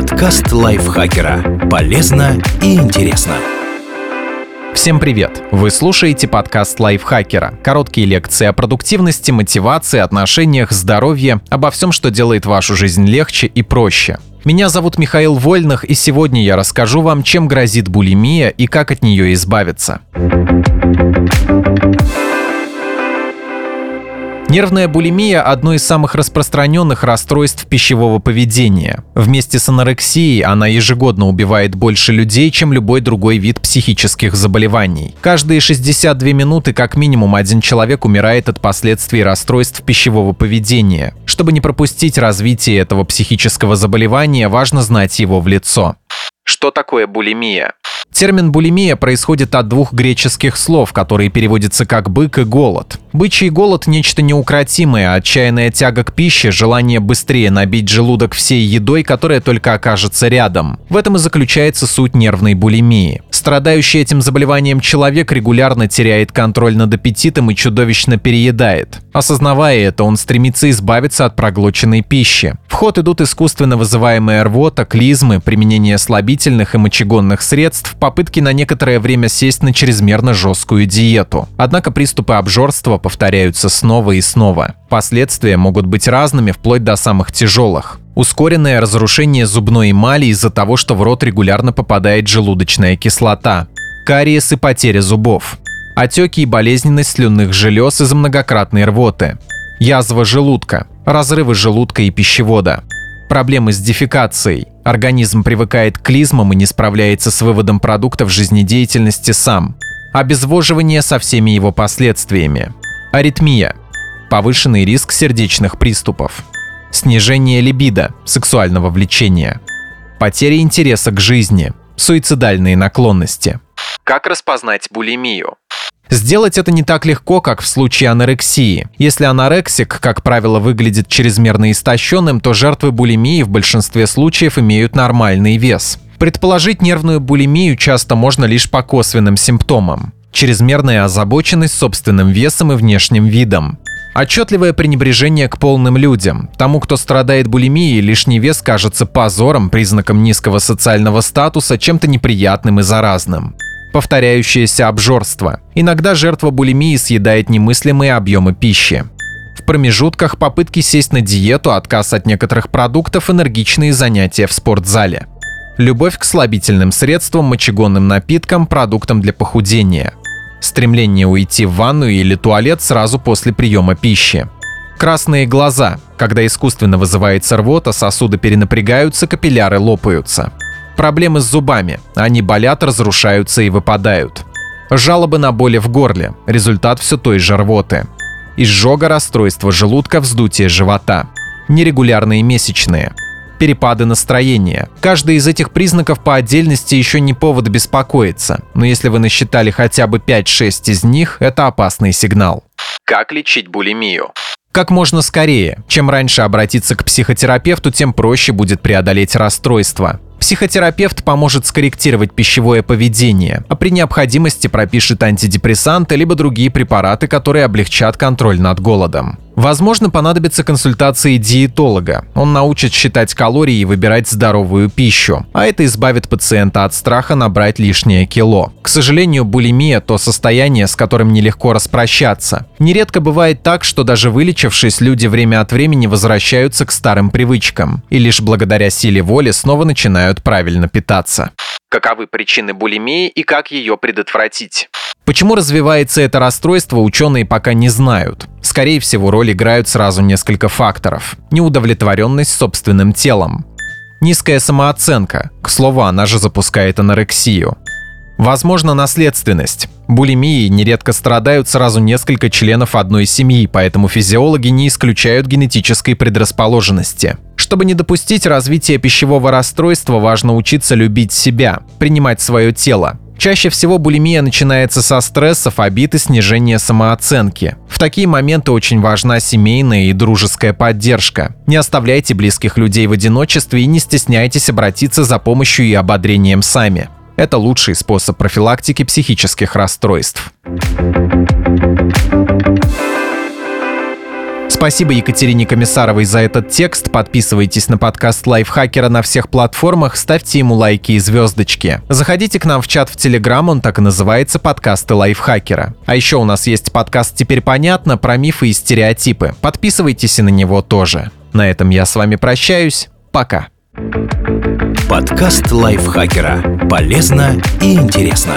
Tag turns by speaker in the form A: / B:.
A: Подкаст лайфхакера. Полезно и интересно.
B: Всем привет! Вы слушаете подкаст лайфхакера. Короткие лекции о продуктивности, мотивации, отношениях, здоровье, обо всем, что делает вашу жизнь легче и проще. Меня зовут Михаил Вольных, и сегодня я расскажу вам, чем грозит булимия и как от нее избавиться. Нервная булимия – одно из самых распространенных расстройств пищевого поведения. Вместе с анорексией она ежегодно убивает больше людей, чем любой другой вид психических заболеваний. Каждые 62 минуты как минимум один человек умирает от последствий расстройств пищевого поведения. Чтобы не пропустить развитие этого психического заболевания, важно знать его в лицо. Что такое булимия? Термин булимия происходит от двух греческих слов, которые переводятся как «бык» и «голод». Бычий голод – нечто неукротимое, отчаянная тяга к пище, желание быстрее набить желудок всей едой, которая только окажется рядом. В этом и заключается суть нервной булимии. Страдающий этим заболеванием человек регулярно теряет контроль над аппетитом и чудовищно переедает. Осознавая это, он стремится избавиться от проглоченной пищи. В ход идут искусственно вызываемые рвота, клизмы, применение слабительных и мочегонных средств, попытки на некоторое время сесть на чрезмерно жесткую диету. Однако приступы обжорства повторяются снова и снова. Последствия могут быть разными, вплоть до самых тяжелых. Ускоренное разрушение зубной эмали из-за того, что в рот регулярно попадает желудочная кислота. Кариес и потеря зубов. Отеки и болезненность слюнных желез из-за многократной рвоты. Язва желудка. Разрывы желудка и пищевода. Проблемы с дефекацией. Организм привыкает к клизмам и не справляется с выводом продуктов жизнедеятельности сам. Обезвоживание со всеми его последствиями. Аритмия. Повышенный риск сердечных приступов. Снижение либидо, сексуального влечения. Потеря интереса к жизни. Суицидальные наклонности. Как распознать булимию? Сделать это не так легко, как в случае анорексии. Если анорексик, как правило, выглядит чрезмерно истощенным, то жертвы булимии в большинстве случаев имеют нормальный вес. Предположить нервную булимию часто можно лишь по косвенным симптомам чрезмерная озабоченность собственным весом и внешним видом. Отчетливое пренебрежение к полным людям. Тому, кто страдает булимией, лишний вес кажется позором, признаком низкого социального статуса, чем-то неприятным и заразным. Повторяющееся обжорство. Иногда жертва булимии съедает немыслимые объемы пищи. В промежутках попытки сесть на диету, отказ от некоторых продуктов, энергичные занятия в спортзале. Любовь к слабительным средствам, мочегонным напиткам, продуктам для похудения – Стремление уйти в ванну или туалет сразу после приема пищи. Красные глаза. Когда искусственно вызывается рвота, сосуды перенапрягаются, капилляры лопаются. Проблемы с зубами. Они болят, разрушаются и выпадают. Жалобы на боли в горле. Результат все той же рвоты. Изжога, расстройство желудка, вздутие живота. Нерегулярные месячные перепады настроения. Каждый из этих признаков по отдельности еще не повод беспокоиться, но если вы насчитали хотя бы 5-6 из них, это опасный сигнал. Как лечить булимию? Как можно скорее. Чем раньше обратиться к психотерапевту, тем проще будет преодолеть расстройство. Психотерапевт поможет скорректировать пищевое поведение, а при необходимости пропишет антидепрессанты либо другие препараты, которые облегчат контроль над голодом. Возможно, понадобится консультации диетолога. Он научит считать калории и выбирать здоровую пищу, а это избавит пациента от страха набрать лишнее кило. К сожалению, булимия – то состояние, с которым нелегко распрощаться. Нередко бывает так, что даже вылечившись, люди время от времени возвращаются к старым привычкам и лишь благодаря силе воли снова начинают правильно питаться. Каковы причины булимии и как ее предотвратить? Почему развивается это расстройство, ученые пока не знают. Скорее всего, роль играют сразу несколько факторов. Неудовлетворенность собственным телом. Низкая самооценка. К слову, она же запускает анорексию. Возможно, наследственность. Булимией нередко страдают сразу несколько членов одной семьи, поэтому физиологи не исключают генетической предрасположенности. Чтобы не допустить развития пищевого расстройства, важно учиться любить себя, принимать свое тело, Чаще всего булимия начинается со стрессов, обид и снижения самооценки. В такие моменты очень важна семейная и дружеская поддержка. Не оставляйте близких людей в одиночестве и не стесняйтесь обратиться за помощью и ободрением сами. Это лучший способ профилактики психических расстройств. Спасибо Екатерине Комиссаровой за этот текст. Подписывайтесь на подкаст Лайфхакера на всех платформах, ставьте ему лайки и звездочки. Заходите к нам в чат в Телеграм, он так и называется «Подкасты Лайфхакера». А еще у нас есть подкаст «Теперь понятно» про мифы и стереотипы. Подписывайтесь и на него тоже. На этом я с вами прощаюсь. Пока.
A: Подкаст Лайфхакера. Полезно и интересно.